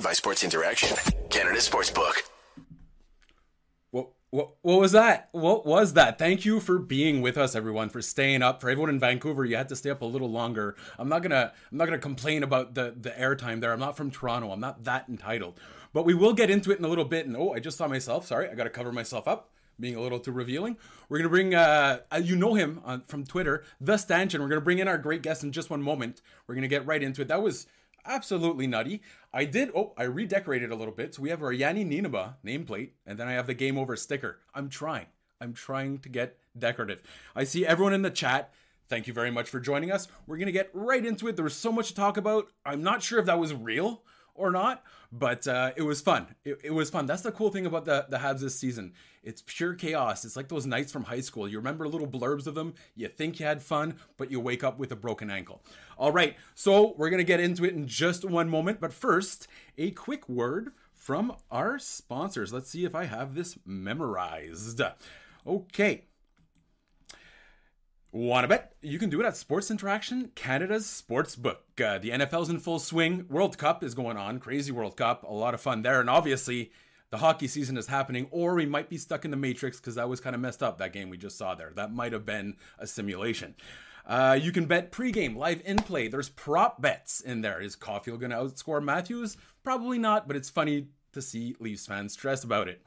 Powered by Sports Interaction, Canada Sportsbook. What, what, was that? What was that? Thank you for being with us, everyone, for staying up. For everyone in Vancouver, you had to stay up a little longer. I'm not gonna I'm not gonna complain about the the airtime there. I'm not from Toronto. I'm not that entitled. But we will get into it in a little bit. And oh, I just saw myself. Sorry, I got to cover myself up. Being a little too revealing. We're gonna bring uh, uh you know him on, from Twitter, the Stanchion. We're gonna bring in our great guest in just one moment. We're gonna get right into it. That was absolutely nutty. I did. Oh, I redecorated a little bit. So we have our Janne Niinimaa nameplate, and then I have the game over sticker. I'm trying. I'm trying to get decorative. I see everyone in the chat. Thank you very much for joining us. We're gonna get right into it. There was so much to talk about. I'm not sure if that was real or not, but uh, it was fun. It, it, was fun. That's the cool thing about the the Habs this season. It's pure chaos. It's like those nights from high school. You remember little blurbs of them. You think you had fun, but you wake up with a broken ankle. All right, so we're gonna get into it in just one moment. But first, a quick word from our sponsors. Let's see if I have this memorized. Okay. Want to bet? You can do it at Sports Interaction, Canada's sports book. Uh, the NFL's in full swing. World Cup is going on. Crazy World Cup. A lot of fun there. And obviously, the hockey season is happening, or we might be stuck in the Matrix because that was kind of messed up, that game we just saw there. That might have been a simulation. Uh, you can bet pregame, live in play. There's prop bets in there. Is Caufield going to outscore Matthews? Probably not, but it's funny to see Leafs fans stressed about it.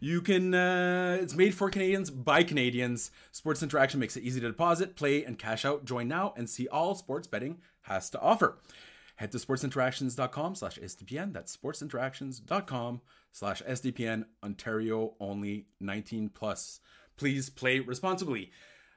You can, uh, it's made for Canadians by Canadians. Sports Interaction makes it easy to deposit, play, and cash out. Join now and see all sports betting has to offer. Head to sportsinteractions.com slash SDPN. That's sportsinteractions.com slash SDPN. Ontario only 19 plus. Please play responsibly.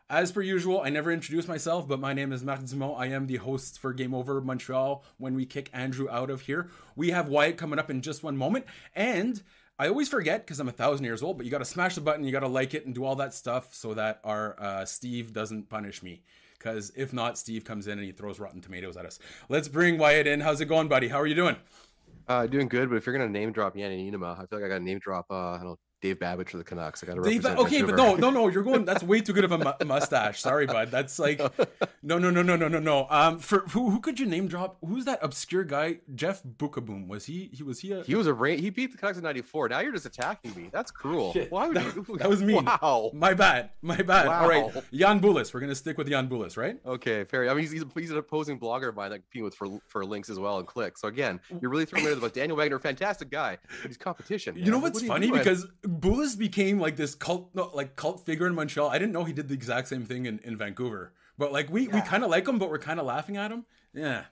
As per usual, I never introduce myself, but my name is Marc Dumont. I am the host for Game Over Montreal when we kick Andrew out of here. We have Wyatt coming up in just one moment. And I always forget because I'm a thousand years old, but you got to smash the button, you got to like it, and do all that stuff so that our uh, Steve doesn't punish me. Because if not, Steve comes in and he throws rotten tomatoes at us. Let's bring Wyatt in. How's it going, buddy? How are you doing? Uh, doing good, but if you're gonna name drop Janne Niinimaa, I feel like I got to name drop. Uh, I don't know, Dave Babych for the Canucks. I got to Dave. okay, but no, no, no. You're going. That's way too good of a mu- mustache. Sorry, bud. That's like, no, no, no, no, no, no, no. Um, for who, who could you name drop? Who's that obscure guy? Jeff Beukeboom. Was he? He was he? A... He was a rain. He beat the Canucks in '94. Now you're just attacking me. That's cruel. Shit. Why would that, you? That was me. Wow. My bad. My bad. Wow. All right. Jan Bulis. We're gonna stick with Jan Bulis, right? Okay, fair. I mean, he's, he's, he's an opposing blogger of mine that competing with for for links as well and clicks. So again, you're really throwing me the about Daniel Wagner. Fantastic guy. He's competition. Man. You know what's what funny because Bulis became like this cult like cult figure in Montreal. I didn't know he did the exact same thing in, in Vancouver. But like we, yeah. we kind of like him, but we're kind of laughing at him. Yeah.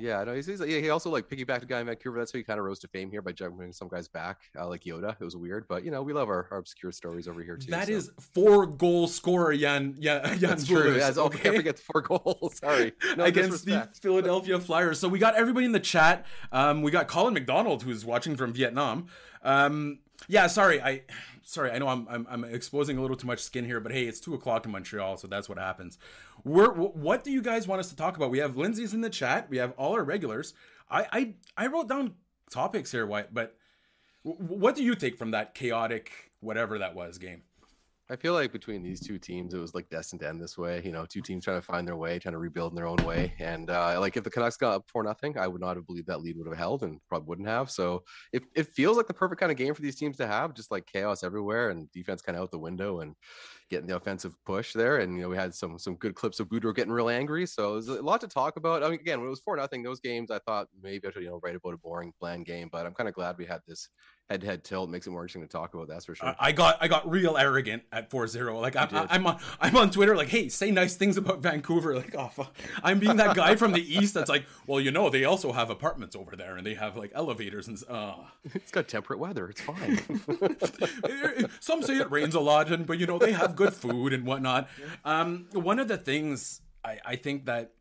Yeah, no, he's, he's yeah, he also like piggybacked a guy in Vancouver. That's how he kind of rose to fame here by jumping some guy's back, uh, like Yoda. It was weird, but you know we love our, our obscure stories over here too. That so. is four goal scorer Jan Jan, Jan That's true. Yeah, okay, can't forget the four goals. Sorry, no, against the Philadelphia Flyers. So we got everybody in the chat. Um, we got Colin McDonald who's watching from Vietnam. Um, yeah, sorry, I sorry, I know I'm, I'm, I'm exposing a little too much skin here, but hey, it's two o'clock in Montreal, so that's what happens. We're, what do you guys want us to talk about? We have Lindsay's in the chat. We have all our regulars. I I, I wrote down topics here, Wyatt, but what do you take from that chaotic whatever that was game? I feel like between these two teams, it was like destined to end this way. You know, two teams trying to find their way, trying to rebuild in their own way. And uh, like if the Canucks got up for nothing, I would not have believed that lead would have held, and probably wouldn't have. So it it feels like the perfect kind of game for these teams to have, just like chaos everywhere and defense kind of out the window and getting the offensive push there. And you know, we had some some good clips of Boudreau getting real angry. So there's a lot to talk about. I mean, again, when it was four nothing, those games I thought maybe I should you know write about a boring, bland game, but I'm kind of glad we had this head to head tilt makes it more interesting to talk about. That's for sure. I got I got real arrogant at 4-0. Like I'm, I'm on I'm on Twitter like, hey, say nice things about Vancouver. Like, oh, fuck. I'm being that guy from the east that's like, well, you know, they also have apartments over there and they have like elevators and. Uh. It's got temperate weather. It's fine. Some say it rains a lot, and but you know they have good food and whatnot. Um, one of the things I, I think that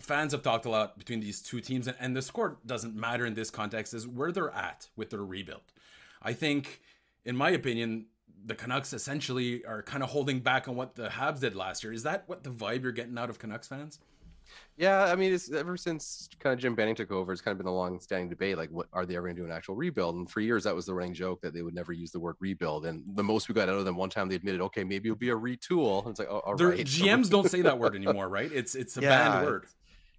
fans have talked a lot between these two teams, and, and the score doesn't matter in this context, is where they're at with their rebuild. I think, in my opinion, the Canucks essentially are kind of holding back on what the Habs did last year. Is that what the vibe you're getting out of Canucks fans? Yeah, I mean, it's ever since kind of Jim Benning took over, it's kind of been a long-standing debate. Like, what are they ever going to do an actual rebuild? And for years, that was the running joke that they would never use the word rebuild. And the most we got out of them one time, they admitted, okay, maybe it'll be a retool. And it's like, oh, all Their right. GMs don't say that word anymore, right? It's it's a yeah, banned word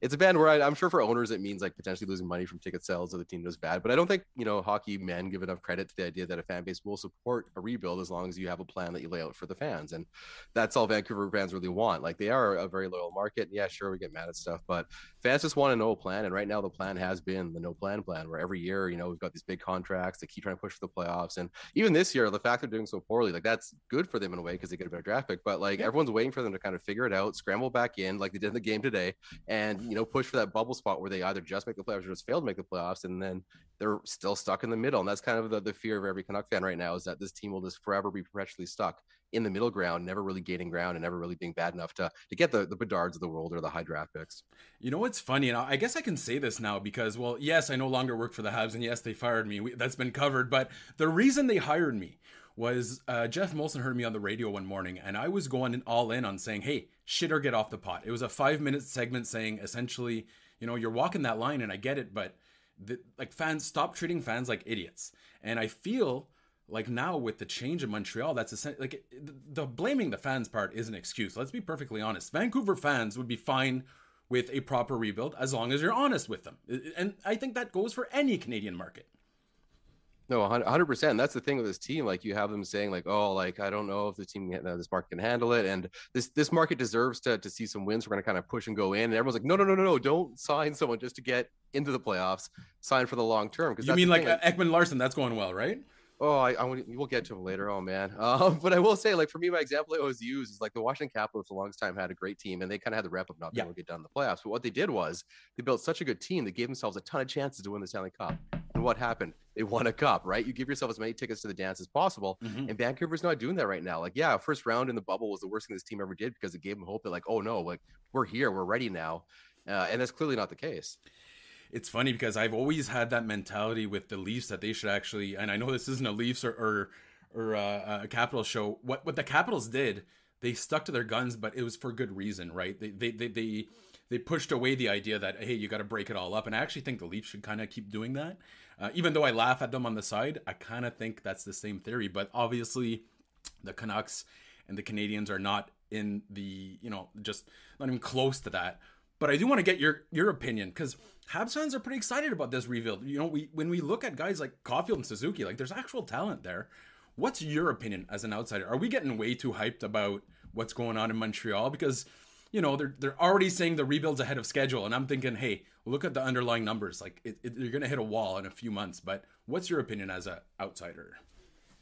it's a band where I, am sure for owners it means like potentially losing money from ticket sales if the team does bad. But I don't think you know hockey men give enough credit to the idea that a fan base will support a rebuild as long as you have a plan that you lay out for the fans, and that's all Vancouver fans really want. Like they are a very loyal market. And Yeah, sure, we get mad at stuff, but fans just want to know a plan. And right now the plan has been the no plan plan, where every year you know we've got these big contracts. They keep trying to push for the playoffs, and even this year the fact they're doing so poorly, like that's good for them in a way because they get a better draft pick. But like everyone's waiting for them to kind of figure it out, scramble back in like they did in the game today, and you know push for that bubble spot where they either just make the playoffs or just fail to make the playoffs, and then they're still stuck in the middle. And that's kind of the, the fear of every Canuck fan right now is that this team will just forever be perpetually stuck in the middle ground, never really gaining ground and never really being bad enough to to get the the Bedards of the world or the high draft picks. You know what's funny, and I guess I can say this now because, well, yes, I no longer work for the Habs, and yes, they fired me. We, that's been covered. But the reason they hired me was uh, Geoff Molson heard me on the radio one morning, and I was going all in on saying, "Hey, shit or get off the pot." It was a five minute segment saying essentially, you know, you're walking that line, and I get it, but the, like fans stop treating fans like idiots, and I feel like now with the change in Montreal, that's essentially like the blaming the fans part is an excuse. Let's be perfectly honest. Vancouver fans would be fine with a proper rebuild as long as you're honest with them, and I think that goes for any Canadian market. No, 100 percent. That's the thing with this team. Like you have them saying, like, "Oh, like I don't know if the team, uh, this market can handle it," and this this market deserves to to see some wins. We're going to kind of push and go in, and everyone's like, "No, no, no, no, no! Don't sign someone just to get into the playoffs. Sign for the long term." Because you mean like, like Ekman-Larsson? That's going well, right? Oh, I, I we'll get to them later. Oh man, um, but I will say, like for me, my example I always use is like the Washington Capitals. For the longest time, had a great team, and they kind of had the rep of not being yeah. able to get done in the playoffs. But what they did was they built such a good team that gave themselves a ton of chances to win the Stanley Cup. And what happened? They won a cup, right? You give yourself as many tickets to the dance as possible, mm-hmm. and Vancouver's not doing that right now. Like, yeah, first round in the bubble was the worst thing this team ever did because it gave them hope that, like, oh no, like we're here, we're ready now, uh, and that's clearly not the case it's funny because I've always had that mentality with the Leafs that they should actually, and I know this isn't a Leafs or or, or uh, a Capitals show. What what the Capitals did, they stuck to their guns, but it was for good reason, right? They they they they, they pushed away the idea that hey, you got to break it all up, and I actually think the Leafs should kind of keep doing that. Uh, even though I laugh at them on the side, I kind of think that's the same theory. But obviously, the Canucks and the Canadians are not in the you know just not even close to that. But I do want to get your your opinion because Habs fans are pretty excited about this rebuild. You know, we when we look at guys like Caufield and Suzuki, like there's actual talent there. What's your opinion as an outsider? Are we getting way too hyped about what's going on in Montreal? Because you know they're they're already saying the rebuild's ahead of schedule, and I'm thinking, hey, look at the underlying numbers. Like it, it, you're gonna hit a wall in a few months. But what's your opinion as an outsider?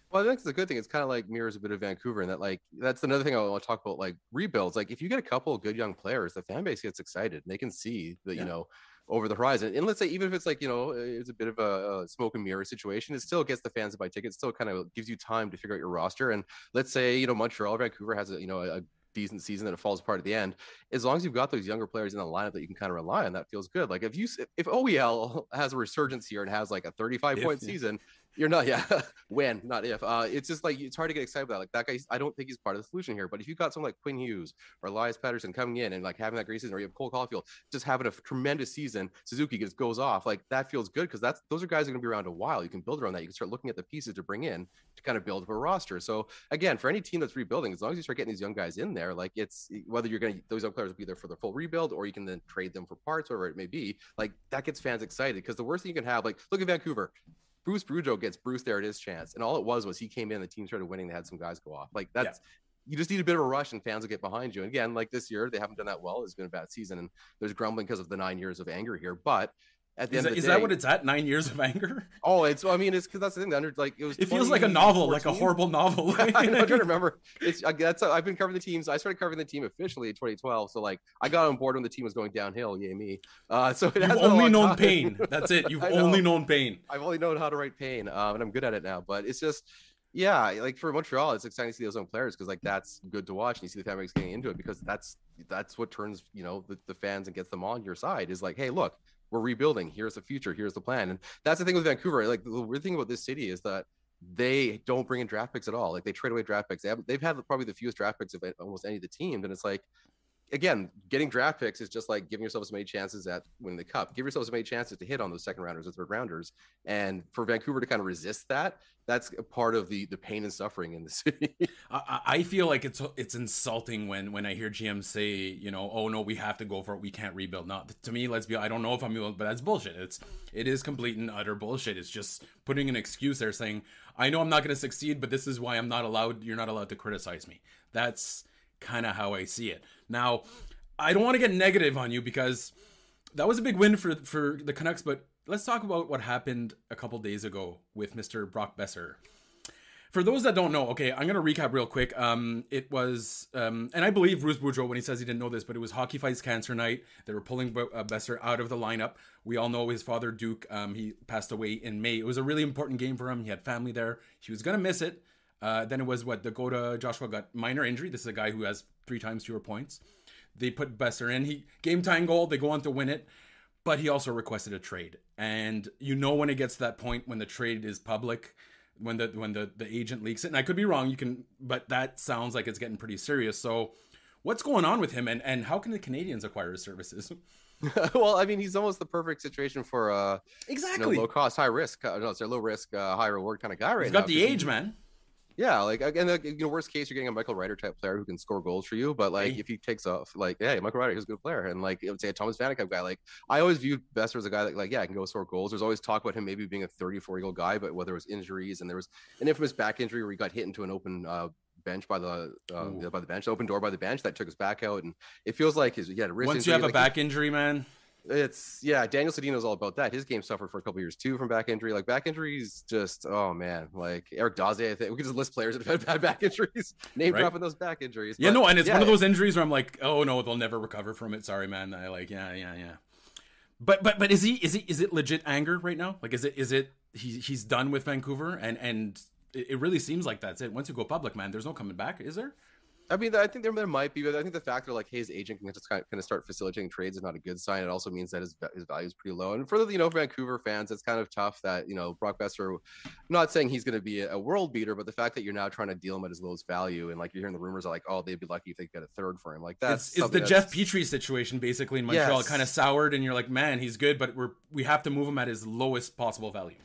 Well, I think it's a good thing. It's kind of like mirrors a bit of Vancouver, and that like that's another thing I want to talk about. Like rebuilds, like if you get a couple of good young players, the fan base gets excited, and they can see that yeah. you know over the horizon. And let's say even if it's like you know it's a bit of a, a, smoke and mirror situation, it still gets the fans to buy tickets. Still kind of gives you time to figure out your roster. And let's say you know Montreal, Vancouver has a you know a, decent season that it falls apart at the end. As long as you've got those younger players in the lineup that you can kind of rely on, that feels good. Like if you if OEL has a resurgence here and has like a 35 if, point season, you're not, yeah. when, not if. Uh, it's just like it's hard to get excited about. Like that guy, I don't think he's part of the solution here. But if you've got someone like Quinn Hughes or Elias Pettersson coming in and like having that great season, or you have Cole Caufield just having a tremendous season, Suzuki just goes off. Like that feels good because that's those are guys are going to be around a while. You can build around that. You can start looking at the pieces to bring in to kind of build up a roster. So again, for any team that's rebuilding, as long as you start getting these young guys in there, like it's whether you're going to those young players will be there for the full rebuild or you can then trade them for parts, whatever it may be. Like that gets fans excited because the worst thing you can have, like look at Vancouver. Bruce Boudreau gets Bruce there at his chance. And all it was was he came in, the team started winning, they had some guys go off. Like that's yeah. you just need a bit of a rush and fans will get behind you. And again, like this year, they haven't done that well. It's been a bad season and there's grumbling because of the nine years of anger here. But at the is end that, is day, that what it's at? Nine years of anger? Oh, it's. I mean, it's because that's the thing. Under like it was. It feels like a novel, like a horrible novel. I'm trying to remember. It's that's. I've been covering the teams. I started covering the team officially in 2012. So like, I got on board when the team was going downhill. Yay me. Uh, so you've only known time. pain. That's it. You've only known pain. I've only known how to write pain, um, and I'm good at it now. But it's just yeah, like for Montreal, it's exciting to see those young players because like that's good to watch, and you see the fan base getting into it because that's that's what turns you know the, the fans and gets them on your side. Is like, hey, look, we're rebuilding. Here's the future. Here's the plan. And that's the thing with Vancouver. Like the weird thing about this city is that they don't bring in draft picks at all. Like they trade away draft picks. They have, they've had probably the fewest draft picks of almost any of the teams. And it's like, again, getting draft picks is just like giving yourself as many chances at winning the cup. Give yourself as many chances to hit on those second rounders or third rounders. And for Vancouver to kind of resist that, that's part of the the pain and suffering in the city. I, I feel like it's it's insulting when when I hear GM say, you know, oh no, we have to go for it. We can't rebuild. Not to me, let's be. I don't know if I'm, but that's bullshit. It's it is complete and utter bullshit. It's just putting an excuse there, saying, I know I'm not going to succeed, but this is why I'm not allowed. You're not allowed to criticize me. That's kind of how I see it. Now, I don't want to get negative on you because that was a big win for for the Canucks, but let's talk about what happened a couple days ago with Mr. Brock Boeser. For those that don't know, okay, I'm gonna recap real quick. Um, it was, um, and I believe Bruce Boudreau when he says he didn't know this, but it was Hockey Fights Cancer Night. They were pulling uh, Boeser out of the lineup. We all know his father Duke. Um, he passed away in May. It was a really important game for him. He had family there. He was gonna miss it. Uh, then it was what Dakota Joshua got minor injury. This is a guy who has three times fewer points. They put Boeser in. He game time goal. They go on to win it, but he also requested a trade. And you know when it gets to that point when the trade is public, when the when the the agent leaks it. And I could be wrong. You can, but that sounds like it's getting pretty serious. So, what's going on with him, and and how can the Canadians acquire his services? well, I mean, he's almost the perfect situation for uh exactly you know, low cost, high risk. Uh, no, it's a low risk, uh, high reward kind of guy right he's now. got the age, man. Yeah, like again, the, you know, worst case, you're getting a Michael Ryder type player who can score goals for you. But like, hey. if he takes off, like, yeah, Michael Ryder, he's a good player, and like, I would say a Thomas Vanek guy. Like, I always viewed Boeser as a guy that, like, yeah, I can go score goals. There's always talk about him maybe being a 34 year old guy, but whether it was injuries and there was an infamous back injury where he got hit into an open uh, bench by the uh, by the bench, open door by the bench that took his back out, and it feels like his yeah. Once injury, you have like, a back injury, man, it's yeah daniel sedino's all about that. His game suffered for a couple years too from back injury. Like back injuries just oh man. Like eric daze i think we could just list players that have had bad back injuries. Name right? dropping those back injuries yeah but, no and it's yeah, one of those injuries where i'm like oh no they'll never recover from it. Sorry man. I like yeah yeah yeah. But but but is he is he is it legit anger right now? Like is it is it he, he's done with vancouver and and it really seems like that's it. Once you go public man there's no coming back is there I mean, I think there, there might be, but I think the fact that like his agent can just kind of start facilitating trades is not a good sign. It also means that his his value is pretty low. And for the you know Vancouver fans, it's kind of tough that you know Brock Boeser. I'm not saying he's going to be a world beater, but the fact that you're now trying to deal him at his lowest value, and like you're hearing the rumors are like, oh, they'd be lucky if they get a third for him. Like that's it's, it's the Jeff Petry situation basically in Montreal, yes. kind of soured, and you're like, man, he's good, but we're we have to move him at his lowest possible value.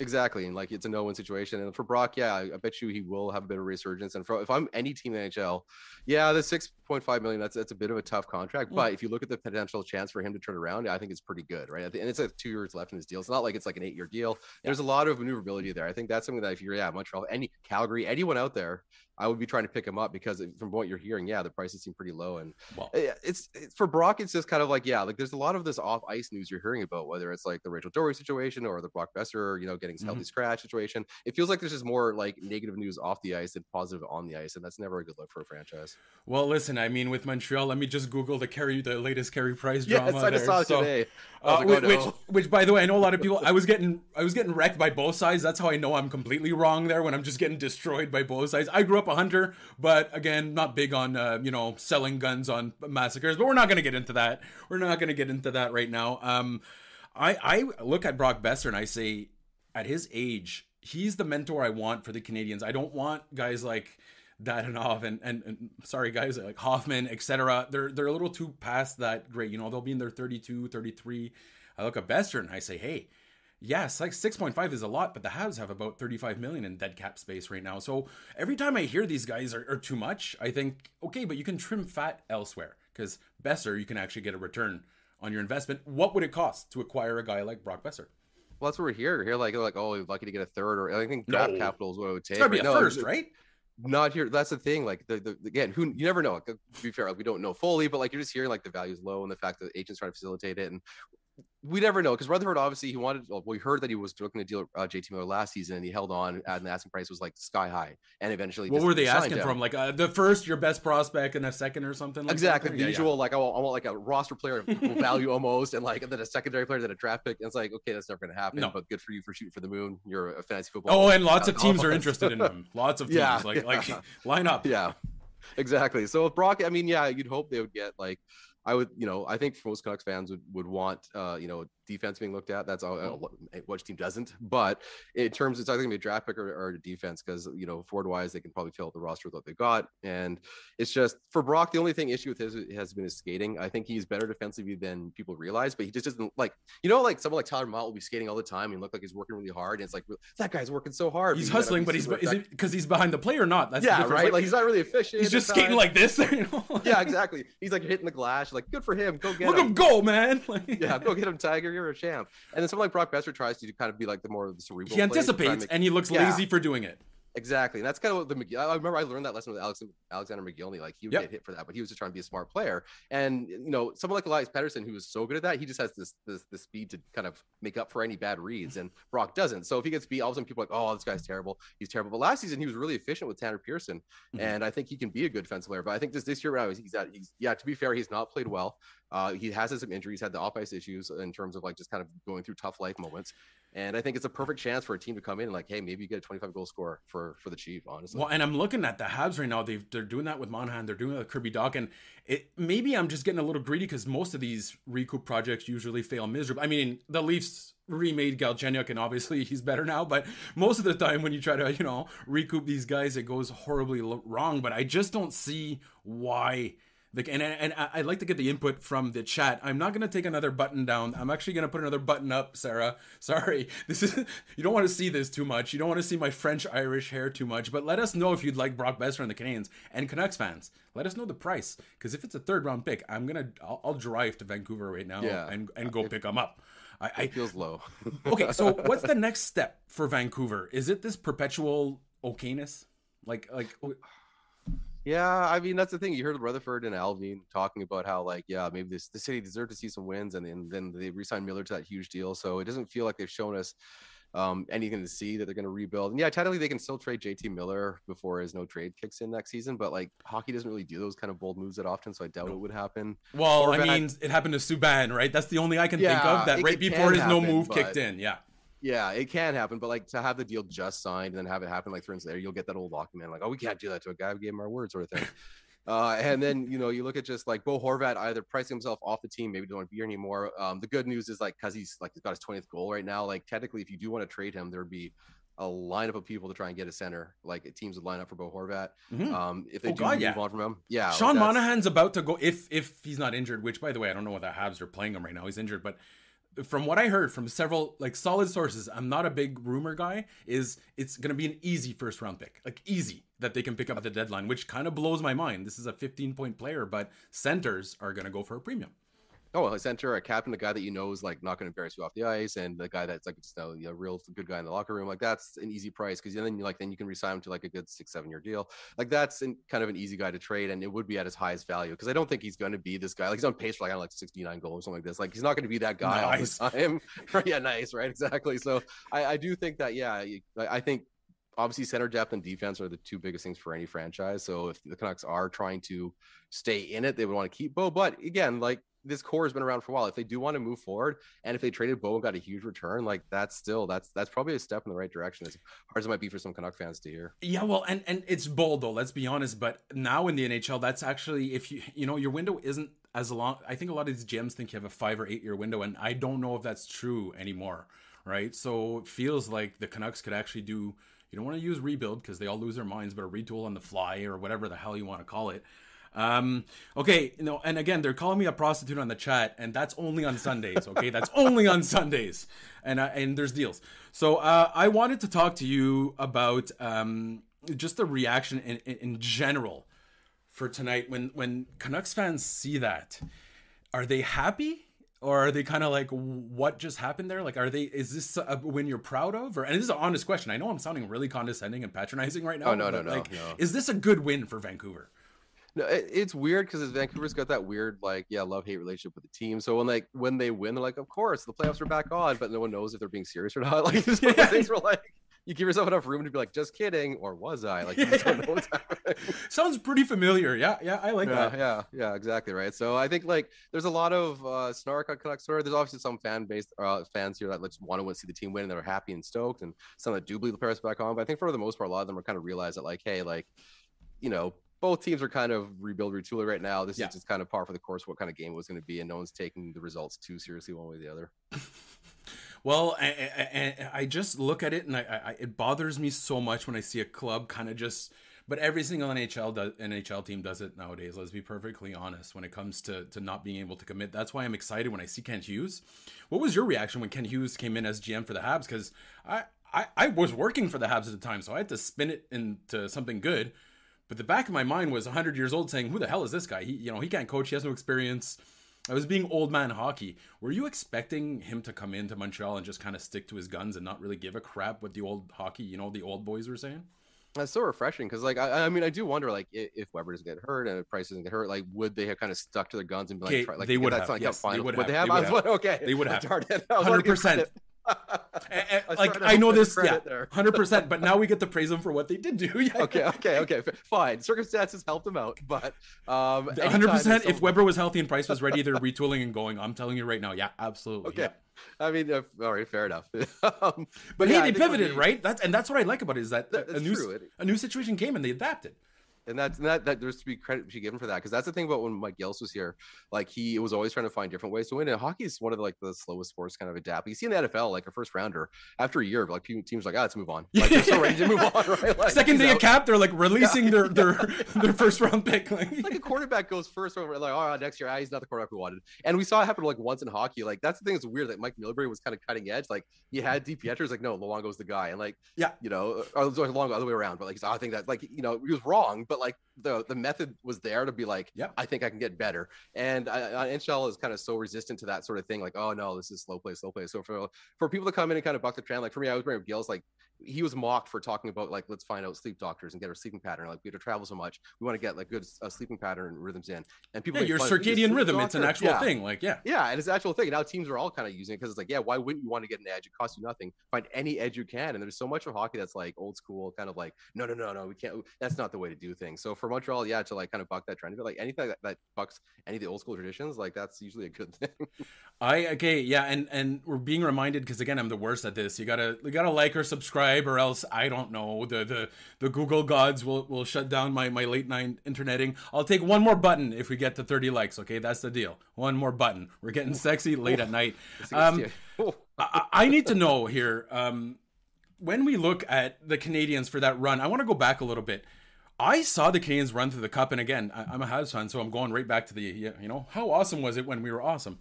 Exactly, and like it's a no-win situation. And for Brock, yeah, I, bet you he will have a bit of resurgence. And for, if I'm any team in NHL, yeah, the six point five million that's that's a bit of a tough contract. But if you look at the potential chance for him to turn around, I think it's pretty good, right? And it's like two years left in his deal. It's not like it's like an eight-year deal. There's a lot of maneuverability there. I think that's something that if you're yeah Montreal, any Calgary, anyone out there, I would be trying to pick him up because from what you're hearing, yeah, the prices seem pretty low. And well, eh, it's, it's, for Brock, it's just kind of like, yeah, like there's a lot of this off ice news you're hearing about, whether it's like the Rachel Doerrie situation or the Brock Boeser, you know, getting mm-hmm. healthy scratch situation. It feels like there's just more like negative news off the ice than positive on the ice. And that's never a good look for a franchise. Well, listen, I mean, with Montreal, let me just Google the Carey, the latest Carey Price drama. Yes, I just saw it so, today. Uh, like, oh, which, no. which, by the way, I know a lot of people, I was getting, I was getting wrecked by both sides. That's how I know I'm completely wrong there when I'm just getting destroyed by both sides. I grew up a hunter, but again, not big on uh, you know selling guns on massacres. But we're not going to get into that. We're not going to get into that right now. Um, I I look at Brock Boeser and I say, at his age, he's the mentor I want for the Canadians. I don't want guys like Dadonov and, and, and sorry guys like Hoffman, etc. They're they're a little too past that great. You know, they'll be in their 32, 33. I look at Boeser and I say, hey, yes, like 6.5 is a lot, but the Habs have about 35 million in dead cap space right now. So every time I hear these guys are, are too much, I think, okay, but you can trim fat elsewhere because Boeser, you can actually get a return on your investment. What would it cost to acquire a guy like Brock Boeser? Well, that's what we're here. Here, like, like, oh, you're lucky to get a third, or I think draft no. capital is what it would take. It's gotta be a no, first, right? Not here. That's the thing. Like, the, the again, who you never know. To be fair, like, we don't know fully, but like, you're just hearing like the value is low and the fact that agents trying to facilitate it, and we never know because Rutherford obviously he wanted. Well, we heard that he was looking to deal uh, JT Miller last season, and he held on. And the asking price was like sky high, and eventually. What were they asking for him? Like uh, the first, your best prospect, and a second or something. Like exactly, the yeah, usual. Yeah. Like I want, I want, like a roster player value almost, and like and then a secondary player then a draft pick. And it's like okay, that's never going to happen. No. But good for you for shooting for the moon. You're a fantasy football. Oh, and lots of teams are interested in him. Lots of teams. yeah, like like line up. Yeah, exactly. So with Brock, I mean, yeah, you'd hope they would get like I would, you know, I think most Canucks fans would, would want, uh, you know, defense being looked at. That's all. Uh, which team doesn't? But in terms, it's either gonna be a draft pick or, or a defense because you know, forward wise, they can probably fill out the roster with what they got. And it's just for Brock, the only thing issue with his has been his skating. I think he's better defensively than people realize, but he just doesn't like, you know, like someone like Tyler Motte will be skating all the time and look like he's working really hard. And it's like that guy's working so hard. He's hustling, but he's because he's behind the play or not? That's yeah, right. Like, like, he's not really efficient. He's just skating like this. You know? yeah, exactly. He's like hitting the glass. Like good for him. Go get look him. him go, man. Like, yeah, go get him, Tiger. You're a champ. And then someone like Brock Boeser tries to kind of be like the more of the cerebral. He anticipates make, and he looks yeah. lazy for doing it. Exactly. And that's kind of what the I remember I learned that lesson with Alex Alexander Mogilny. Like he would yep. get hit for that, but he was just trying to be a smart player. And you know, someone like Elias Pettersson, who is so good at that, he just has this this this speed to kind of make up for any bad reads. And Brock doesn't. So if he gets beat, all of a sudden people are like, oh, this guy's terrible. He's terrible. But last season he was really efficient with Tanner Pearson. Mm-hmm. And I think he can be a good defensive player. But I think this this year he's at he's yeah, to be fair, he's not played well. Uh, he has had some injuries, had the off ice issues in terms of like just kind of going through tough life moments. And I think it's a perfect chance for a team to come in and like, hey, maybe you get a 25 goal score for for the Chief, honestly. Well, and I'm looking at the Habs right now. They they're doing that with Monahan. They're doing it with Kirby Dach. And it maybe I'm just getting a little greedy because most of these recoup projects usually fail miserably. I mean, the Leafs remade Galchenyuk and obviously he's better now but most of the time when you try to you know recoup these guys it goes horribly wrong but I just don't see why the, and and I'd like to get the input from the chat. I'm not gonna take another button down. I'm actually gonna put another button up, Sarah. Sorry, this is you don't want to see this too much. You don't want to see my French Irish hair too much. But let us know if you'd like Brock Boeser and the Canadiens and Canucks fans. Let us know the price because if it's a third round pick, I'm gonna I'll, I'll drive to Vancouver right now yeah. and and go it, pick them up. I, I feels low. okay, so what's the next step for Vancouver? Is it this perpetual okayness? Like like oh, yeah, I mean that's the thing. You heard Rutherford and Allvin talking about how like yeah maybe this the city deserved to see some wins, and then then they re-signed Miller to that huge deal. So it doesn't feel like they've shown us um, anything to see that they're going to rebuild. And yeah, technically they can still trade JT Miller before his no trade kicks in next season, but like hockey doesn't really do those kind of bold moves that often, so I doubt it would happen. Well, I mean, it happened to Subban, right? That's the only I can yeah, think of that right before his happen, no move kicked in. Yeah. Yeah, it can happen, but like to have the deal just signed and then have it happen like three months later, you'll get that old document like, oh, we can't do that to a guy. We gave him our word, sort of thing. uh, and then you know you look at just like Bo Horvat either pricing himself off the team, maybe don't want to be here anymore. Um, the good news is like because he's like he's got his twentieth goal right now. Like technically, if you do want to trade him, there would be a lineup of people to try and get a center. Like teams would line up for Bo Horvat. Mm-hmm. Um, if they oh, do God, move yeah. on from him, yeah. Sean like Monahan's about to go if if he's not injured. Which, by the way, I don't know what the Habs are playing him right now. He's injured, but from what I heard from several like solid sources, I'm not a big rumor guy, is it's gonna be an easy first round pick. Like easy that they can pick up at the deadline, which kind of blows my mind. This is a 15 point player, but centers are gonna go for a premium oh, a center, a captain, a guy that you know is like not going to embarrass you off the ice, and the guy that's like just a, a real good guy in the locker room, like that's an easy price because then you like then you can resign him to like a good six seven year deal. Like that's an, kind of an easy guy to trade, and it would be at his highest value because I don't think he's going to be this guy. Like he's on pace for like I don't know, like sixty nine goals or something like this. Like he's not going to be that guy nice. all the time. yeah, nice, right? Exactly. So I, I do think that yeah, I think obviously center depth and defense are the two biggest things for any franchise. So if the Canucks are trying to stay in it, they would want to keep Bo. But again, like this core has been around for a while. If they do want to move forward, and if they traded Bo and got a huge return, like that's still that's that's probably a step in the right direction. As hard as it might be for some Canuck fans to hear. Yeah, well, and and it's bold though. Let's be honest. But now in the NHL, that's actually if you you know your window isn't as long. I think a lot of these GMs think you have a five or eight year window, and I don't know if that's true anymore. Right, so it feels like the Canucks could actually do. You don't want to use rebuild because they all lose their minds, but a retool on the fly or whatever the hell you want to call it. Um, okay, you know, and again, they're calling me a prostitute on the chat, and that's only on Sundays. Okay, that's only on Sundays, and uh, and there's deals. So uh, I wanted to talk to you about um, just the reaction in, in, in general for tonight when when Canucks fans see that. Are they happy? or are they kind of like what just happened there like are they is this a win you're proud of or and this is an honest question i know i'm sounding really condescending and patronizing right now oh no no no, like, no is this a good win for vancouver no, it, it's weird because Vancouver's got that weird like yeah love hate relationship with the team. So when like when they win, they're like, of course the playoffs are back on, but no one knows if they're being serious or not. Like one of things were like you give yourself enough room to be like, just kidding, or was I? Like, Sounds pretty familiar. Yeah, yeah, I like yeah, that. Yeah, yeah, exactly right. So I think like there's a lot of uh, snark on Canucks There's obviously some fan base uh, fans here that just want to see the team win and they're happy and stoked, and some that do believe the Paris back on. But I think for the most part, a lot of them are kind of realize that like, hey, like, you know, both teams are kind of rebuild retooling right now. This Yeah. is just kind of par for the course what kind of game it was going to be, and no one's taking the results too seriously one way or the other. Well, I, I, I- just look at it and I, I, it bothers me so much when I see a club kind of just. But every single NHL does, NHL team does it nowadays. Let's be perfectly honest when it comes to to not being able to commit. That's why I'm excited when I see Kent Hughes. What was your reaction when Kent Hughes came in as GM for the Habs? Because I, I I was working for the Habs at the time, so I had to spin it into something good. But the back of my mind was 100 years old, saying, "Who the hell is this guy? He, you know, he can't coach. He has no experience." I was being old man hockey. Were you expecting him to come into Montreal and just kind of stick to his guns and not really give a crap what the old hockey, you know, the old boys were saying? That's so refreshing because, like, I, I mean, I do wonder, like, if, Weber doesn't get hurt and if Price doesn't get hurt, like, would they have kind of stuck to their guns and be like, Okay, try, like they would that's have. not like Yes, they would Would they have. have? They would like, okay, They would have. Darn it. I was gonna give 100%. credit. And- and, I like I know this, yeah, hundred percent. But now we get to praise them for what they did do. Yeah, okay, okay, okay, fine. Circumstances helped them out, but um, hundred percent. If Weber was healthy and Price was ready, they're retooling and going. I'm telling you right now, yeah, absolutely. Okay. yeah. I mean, uh, all right, fair enough. um, But yeah, hey, they think it would pivoted, be- right? That's and that's what I like about it is that That- a new true. A new situation came and they adapted. And that's and that that there's to be credit to be given for that because that's the thing about when Mike Gillis was here, like he was always trying to find different ways to win. And hockey is one of the, like the slowest sports kind of adapt. You see in the NFL, like a first rounder after a year, like teams like, ah, let's move on. Like they're so ready to move on, right? Like, Second day of cap, they're like releasing their their their first round pick. Like, like a quarterback goes first over like oh next year ah, he's not the quarterback we wanted and we saw it happen like once in hockey like that's the thing that's weird that Mike Milbury was kind of cutting edge like he had Di Pietro's like no Luongo's the guy and like Yeah. you know or was like Luongo other way around but like "Oh, I think that like you know he was wrong but like the the method was there to be like Yep. I think I can get better and I, I, NHL is kind of so resistant to that sort of thing like oh no this is slow play slow play so for for people to come in and kind of buck the trend like for me I was wearing Gills like he was mocked for talking about like let's find out sleep doctors and get our sleeping pattern like we have to travel so much we want to get like good uh, sleeping pattern rhythms in and people yeah, your fun of, "He's a circadian rhythm, it's an actual yeah. thing. Like, yeah. Yeah, and it's an actual thing. Now teams are all kind of using it because it's like, yeah, why wouldn't you want to get an edge? It costs you nothing. Find any edge you can. And there's so much of hockey that's like old school, kind of like, no, no, no, no, we can't. That's not the way to do things. So for Montreal, yeah, to like kind of buck that trend, but like anything that, that bucks any of the old school traditions, like that's usually a good thing. I okay, yeah, and and we're being reminded because again, I'm the worst at this. You gotta you gotta like or subscribe, or else I don't know the the the Google gods will will shut down my my late night interneting. I'll take one more button if we get to 30 likes. Okay, that's the deal. One more button. We're getting sexy late at night. Um, I, I need to know here. Um, when we look at the Canadians for that run, I want to go back a little bit. I saw the Canadians run through the cup, and again, I, I'm a Habs fan, so I'm going right back to the you know how awesome was it when we were awesome.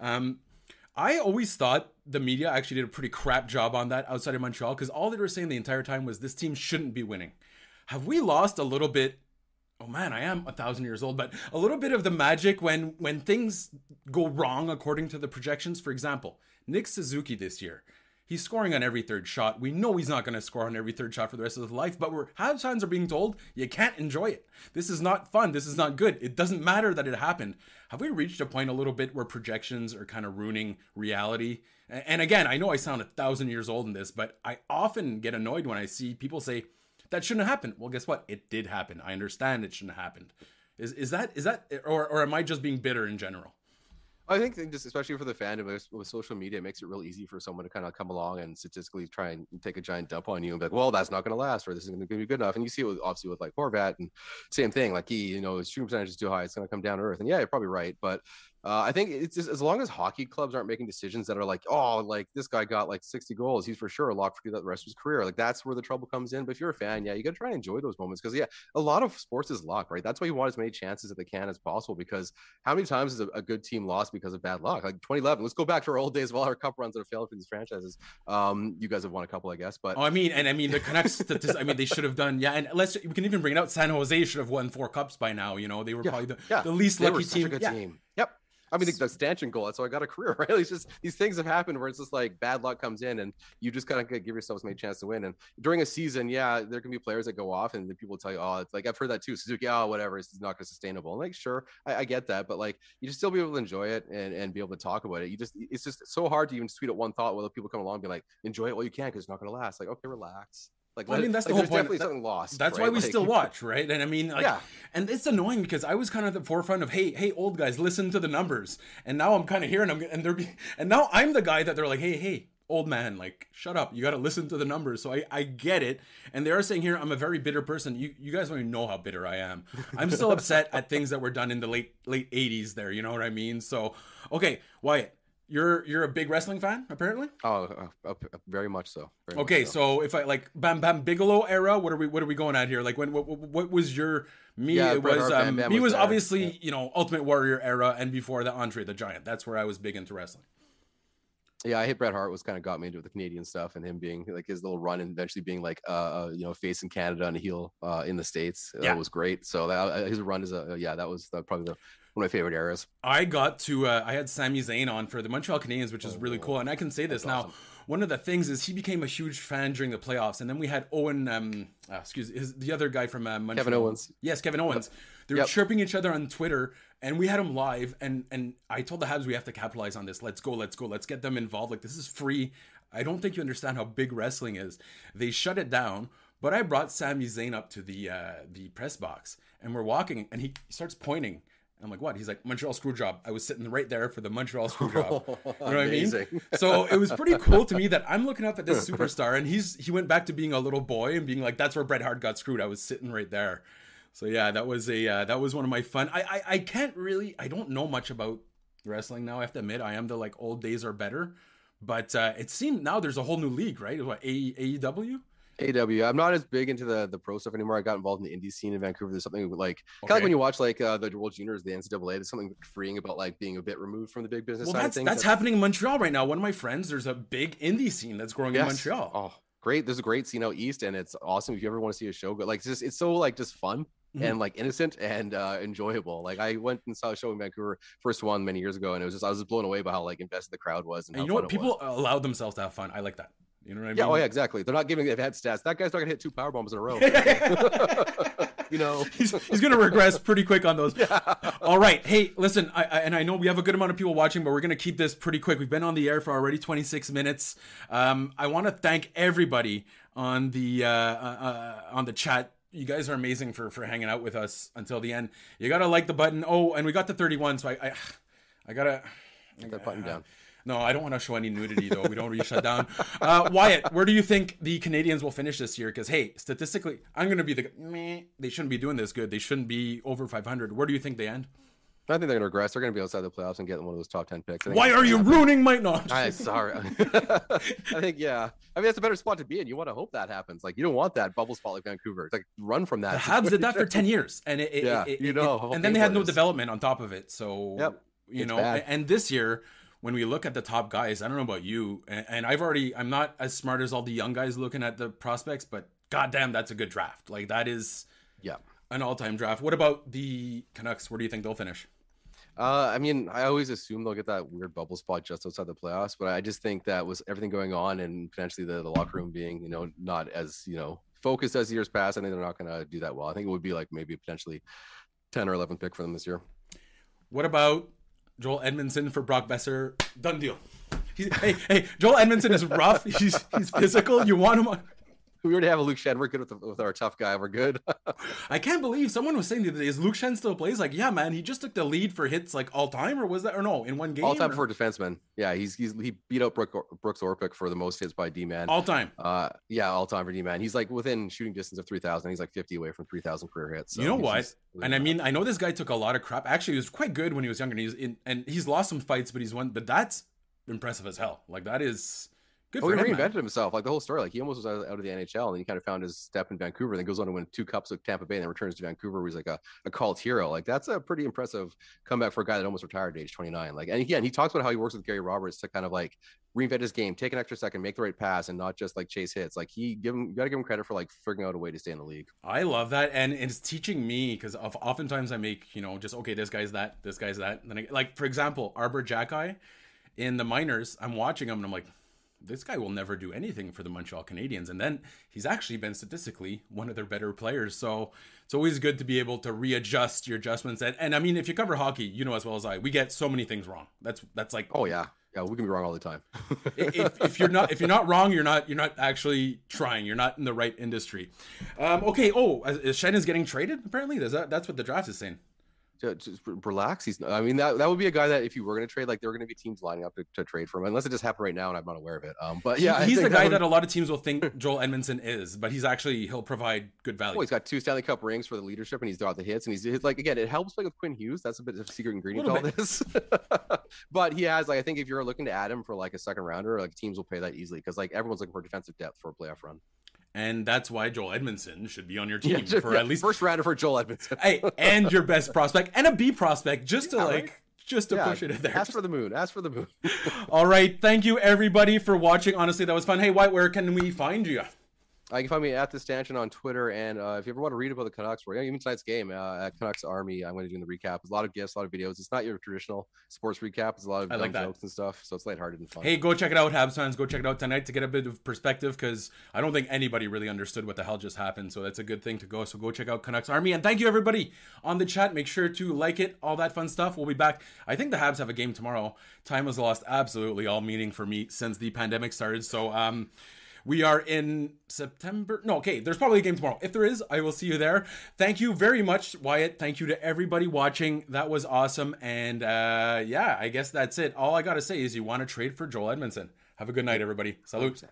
Um, I always thought the media actually did a pretty crap job on that outside of Montreal because all they were saying the entire time was this team shouldn't be winning. Have we lost a little bit? Oh man, I am a thousand years old, but a little bit of the magic when when things go wrong according to the projections. For example, Nick Suzuki this year, he's scoring on every third shot. We know he's not going to score on every third shot for the rest of his life, but we're Habs fans are being told you can't enjoy it. This is not fun. This is not good. It doesn't matter that it happened. Have we reached a point a little bit where projections are kind of ruining reality? And again, I know I sound a thousand years old in this, but I often get annoyed when I see people say that shouldn't happen. Well, guess what? It did happen. I understand it shouldn't have happened. Is is that is that or or am I just being bitter in general? I think just especially for the fandom with, social media, it makes it real easy for someone to kind of come along and statistically try and take a giant dump on you and be like, well, that's not going to last, or this isn't going to be good enough. And you see it with, obviously with like Horvat and same thing. Like he, you know, his shooting percentage is too high, it's going to come down to earth. And yeah, you're probably right, but uh, I think it's just as long as hockey clubs aren't making decisions that are like, oh, like this guy got like 60 goals, he's for sure locked for the rest of his career. Like that's where the trouble comes in. But if you're a fan, yeah, you got to try and enjoy those moments because yeah, a lot of sports is luck, right? That's why you want as many chances that they can as possible. Because how many times has a, a good team lost because of bad luck? Like 2011. Let's go back to our old days of all our cup runs that have failed for these franchises. Um, you guys have won a couple, I guess, but Oh, I mean, and I mean the Canucks. I mean, they should have done. Yeah, and let's we can even bring it out. San Jose should have won four cups by now. You know, they were Yeah, probably the, yeah, the least they lucky such team. a good Yeah. team. Yep. I mean, the, the stanchion goal. That's how I got a career, right? It's just these things have happened where it's just like bad luck comes in, and you just kind of give yourselves a chance to win. And during a season, yeah, there can be players that go off, and the people tell you, "Oh, it's like I've heard that too." Suzuki, oh, whatever, it's not going to sustainable. And like, sure, I, I get that, but like, you just still be able to enjoy it and, and be able to talk about it. You just, it's just so hard to even tweet at one thought while people come along and be like, "Enjoy it while you can," because it's not going to last. Like, okay, relax. Like, Well, I mean, that's the whole point. Definitely That- something lost. That's right? why we Like- still watch, right? And I mean, like, Yeah. and it's annoying because I was kind of at the forefront of, hey, hey, old guys, listen to the numbers, and now I'm kind of here, and I'm and they're be- and now I'm the guy that they're like, hey, hey, old man, like, shut up. You got to listen to the numbers. So I, I get it. And they are saying here, I'm a very bitter person. You, you guys don't even know how bitter I am. I'm still upset at things that were done in the late, late 80s there. You know what I mean? So, okay, Wyatt, you're you're a big wrestling fan, apparently. Oh, uh, uh, very much so. Very okay, much so. so. if I like Bam Bam Bigelow era, what are we what are we going at here? Like when what, what was your me? Yeah, it was Hart, um, Bam Bam me was was obviously Yeah. you know Ultimate Warrior era, and before the Andre the Giant. That's where I was big into wrestling. Yeah, I hit Bret Hart was kind of got me into the Canadian stuff and him being like his little run and eventually being like uh, uh you know face in Canada and a heel uh in the states. Yeah. That was great. So that uh, his run is a yeah that was uh, probably the, one of my favorite eras. I got to uh, I had Sami Zayn on for the Montreal Canadiens, which is really Oh, cool, and I can say this now. awesome. One of the things is he became a huge fan during the playoffs, and then we had Owen, um, uh, excuse his, the other guy from uh, Montreal. Kevin Owens. Yes, Kevin Owens. They were Yep. chirping each other on Twitter, and we had him live. And and I told the Habs we have to capitalize on this. Let's go, let's go, let's get them involved. Like this is free. I don't think you understand how big wrestling is. They shut it down, but I brought Sami Zayn up to the uh, the press box, and we're walking, and he starts pointing. I'm like, what? He's like, Montreal Screwjob. I was sitting right there for the Montreal Screwjob. You know what I mean? So it was pretty cool to me that I'm looking up at this superstar, and he's he went back to being a little boy and being like, "That's where Bret Hart got screwed." I was sitting right there. So yeah, that was a uh, that was one of my fun. I, I I can't really I don't know much about wrestling now. I have to admit, I am the like old days are better, but uh, it seemed now there's a whole new league, right? What AEW? AW. I'm not as big into the the pro stuff anymore. I got involved in the indie scene in Vancouver. There's something like kind of like when you watch like uh, the World Juniors, the NCAA. There's something freeing about like being a bit removed from the big business Well, side of that's things. that's happening in Montreal right now. One of my friends, there's a big indie scene that's growing in Montreal. Oh, great! There's a great scene out east, and it's awesome. If you ever want to see a show, go like it's just it's so like just fun Mhm. and like innocent and uh, enjoyable. Like I went and saw a show in Vancouver, first one many years ago, and it was just I was just blown away by how like invested the crowd was and, And how you know what? People allow themselves to have fun. I like that. You know what I mean? Yeah, oh yeah, exactly. They're not giving they've had stats. That guy's not gonna hit two power bombs in a row. you know. he's, he's gonna regress pretty quick on those. Yeah. All right, hey, listen, I, I, and I know we have a good amount of people watching, but we're gonna keep this pretty quick. We've been on the air for already 26 minutes. Um, I want to thank everybody on the uh, uh, uh, on the chat. You guys are amazing for for hanging out with us until the end. You gotta like the button. Oh, and we got to 31, so I I, I gotta. Get that button down. No, I don't want to show any nudity though. We don't really shut down. Uh, Wyatt, where do you think the Canadians will finish this year? Because hey, statistically, I'm going to be the meh. They shouldn't be doing this good. They shouldn't be over 500. Where do you think they end? I think they're gonna regress. They're gonna be outside the playoffs and get one of those top ten picks. Why are you happen. ruining my no? I'm sorry. I think yeah. I mean that's a better spot to be in. You want to hope that happens. Like you don't want that bubble spot like Vancouver. It's like run from that. The Habs did that for 10 years, and it, it- Yeah, it- you know it- and then they had no it development on top of it. So Yep, you it's know, bad. and this year. When we look at the top guys, I don't know about you, and, and I've already, I'm not as smart as all the young guys looking at the prospects, but goddamn, that's a good draft. Like that is, Yeah. an all-time draft. What about the Canucks? Where do you think they'll finish? Uh, I mean, I always assume they'll get that weird bubble spot just outside the playoffs, but I just think that was everything going on and potentially the, the locker room being, you know, not as, you know, focused as years past. I think they're not going to do that well. I think it would be like maybe potentially 10 or 11 pick for them this year. What about Joel Edmundson for Brock Boeser? Done deal. He's, hey, hey, Joel Edmundson is rough. He's he's physical. You want him on? We already have a Luke Schenn. We're good with, the, with our tough guy. We're good. I can't believe someone was saying the other day, is Luke Schenn still plays? Like, yeah, man, he just took the lead for hits like all time, or was that or no in one game? All time or- for a defenseman. Yeah, he's he's he beat out Brooke, Brooks Orpik for the most hits by D man. all time. Uh, yeah, all time for D man. He's like within shooting distance of three thousand. He's like fifty away from three thousand career hits. So you know what? And I mean, I know this guy took a lot of crap. Actually, he was quite good when he was younger. And he's in, and he's lost some fights, but he's won. But that's impressive as hell. Like that is good Oh, for he him. man. reinvented himself. Like the whole story. Like he almost was out, out of the NHL, and then he kind of found his step in Vancouver. And then goes on to win two cups with Tampa Bay, and then returns to Vancouver, where he's like a, a cult hero. Like that's a pretty impressive comeback for a guy that almost retired at age 29. Like, and again, he talks about how he works with Gary Roberts to kind of like reinvent his game, take an extra second, make the right pass, and not just like chase hits. Like he give him, you got to give him credit for like figuring out a way to stay in the league. I love that, and it's teaching me because oftentimes I make you know just okay, this guy's that, this guy's that. And then I, like for example, Arber Xhekaj in the minors, I'm watching him and I'm like, this guy will never do anything for the Montreal Canadiens. And then he's actually been statistically one of their better players. So it's always good to be able to readjust your adjustments. And, and I mean, if you cover hockey, you know as well as I, we get so many things wrong. That's that's like Oh yeah, yeah, we can be wrong all the time. if, if you're not if you're not wrong, you're not you're not actually trying. You're not in the right industry. Um, okay. Oh, is Schenn is getting traded. Apparently, is that that's what the draft is saying. Just relax. He's. I mean, that, that would be a guy that if you were going to trade, like there were going to be teams lining up to, to, trade for him, unless it just happened right now and I'm not aware of it. Um, but yeah, he's the guy that, would... that, a lot of teams will think Joel Edmundson is, but he's actually he'll provide good value. Well, he's got two Stanley Cup rings for the leadership, and he's got the hits, and he's like again, it helps like with Quinn Hughes. That's a bit of a secret ingredient to all this. but he has like I think if you're looking to add him for like a second rounder, like teams will pay that easily because like everyone's looking for defensive depth for a playoff run and that's why Joel Edmundson should be on your team yeah, for yeah, at least first rounder for Joel Edmundson. hey, and your best prospect and a B prospect, just to like. Right? Just to push it in there. Ask for the moon. Ask for the moon. All right. Thank you, everybody, for watching. Honestly, that was fun. Hey, Wyatt, where can we find you? Uh, you can find me at the stanchion on Twitter, and uh, if you ever want to read about the Canucks, or even tonight's game uh, at Canucks Army, I'm going to do the recap. There's a lot of gifs, a lot of videos. It's not your traditional sports recap. It's a lot of like jokes and stuff, so it's lighthearted and fun. Hey, go check it out, Habs fans. Go check it out tonight to get a bit of perspective because I don't think anybody really understood what the hell just happened. So that's a good thing to go. So go check out Canucks Army, and thank you everybody on the chat. Make sure to like it, all that fun stuff. We'll be back. I think the Habs have a game tomorrow. Time has lost absolutely all meaning for me since the pandemic started. So um we are in September. No, okay, there's probably a game tomorrow. If there is, I will see you there. Thank you very much, Wyatt. Thank you to everybody watching. That was awesome. And uh, yeah, I guess that's it. All I got to say is you want to trade for Joel Edmundson. Have a good night, everybody. Salute.